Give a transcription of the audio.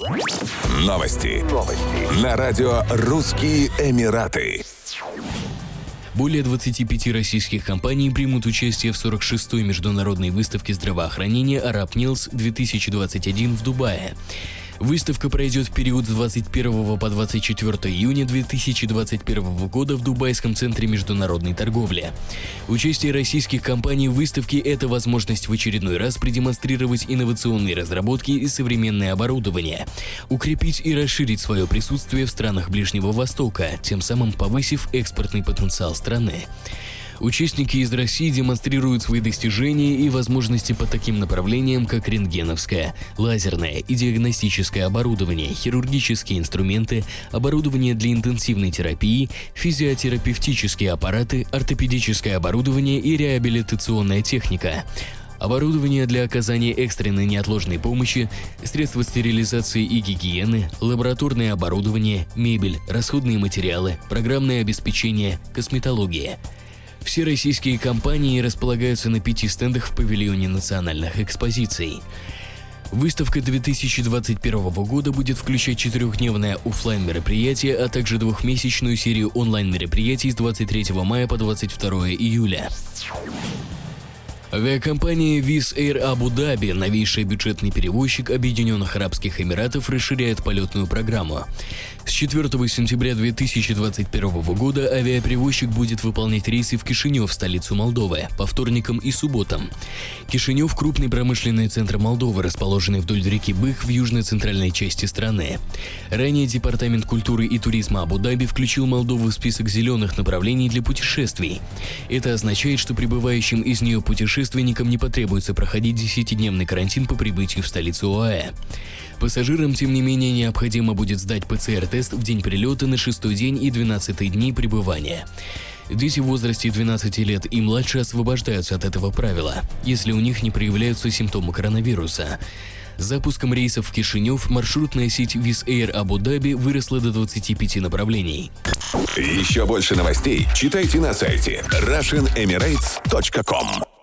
Новости. Новости. На радио «Русские Эмираты». Более 25 российских компаний примут участие в 46-й международной выставке здравоохранения «Араб Нилс-2021» в Дубае. Выставка пройдет в период с 21 по 24 июня 2021 года в Дубайском центре международной торговли. Участие российских компаний в выставке – это возможность в очередной раз продемонстрировать инновационные разработки и современное оборудование, укрепить и расширить свое присутствие в странах Ближнего Востока, тем самым повысив экспортный потенциал страны. Участники из России демонстрируют свои достижения и возможности по таким направлениям, как рентгеновское, лазерное и диагностическое оборудование, хирургические инструменты, оборудование для интенсивной терапии, физиотерапевтические аппараты, ортопедическое оборудование и реабилитационная техника. Оборудование для оказания экстренной неотложной помощи, средства стерилизации и гигиены, лабораторное оборудование, мебель, расходные материалы, программное обеспечение, косметология – все российские компании располагаются на пяти стендах в павильоне национальных экспозиций. Выставка 2021 года будет включать четырехдневное офлайн мероприятие, а также двухмесячную серию онлайн мероприятий с 23 мая по 22 июля. Авиакомпания Wizz Air Abu Dhabi, новейший бюджетный перевозчик Объединенных Арабских Эмиратов, расширяет полетную программу. С 4 сентября 2021 года авиаперевозчик будет выполнять рейсы в Кишинев, столицу Молдовы, по вторникам и субботам. Кишинев – крупный промышленный центр Молдовы, расположенный вдоль реки Бых в южно-центральной части страны. Ранее Департамент культуры и туризма Абу-Даби включил Молдову в список зеленых направлений для путешествий. Это означает, что прибывающим из нее путешественникам не потребуется проходить 10-дневный карантин по прибытию в столицу ОАЭ. Пассажирам, тем не менее, необходимо будет сдать ПЦР-тест в день прилета на шестой день и 12 дни пребывания. Дети в возрасте 12 лет и младше освобождаются от этого правила, если у них не проявляются симптомы коронавируса. Запуском рейсов в Кишинев маршрутная сеть Wizz Air Абу-Даби выросла до 25 направлений. Еще больше новостей читайте на сайте RussianEmirates.com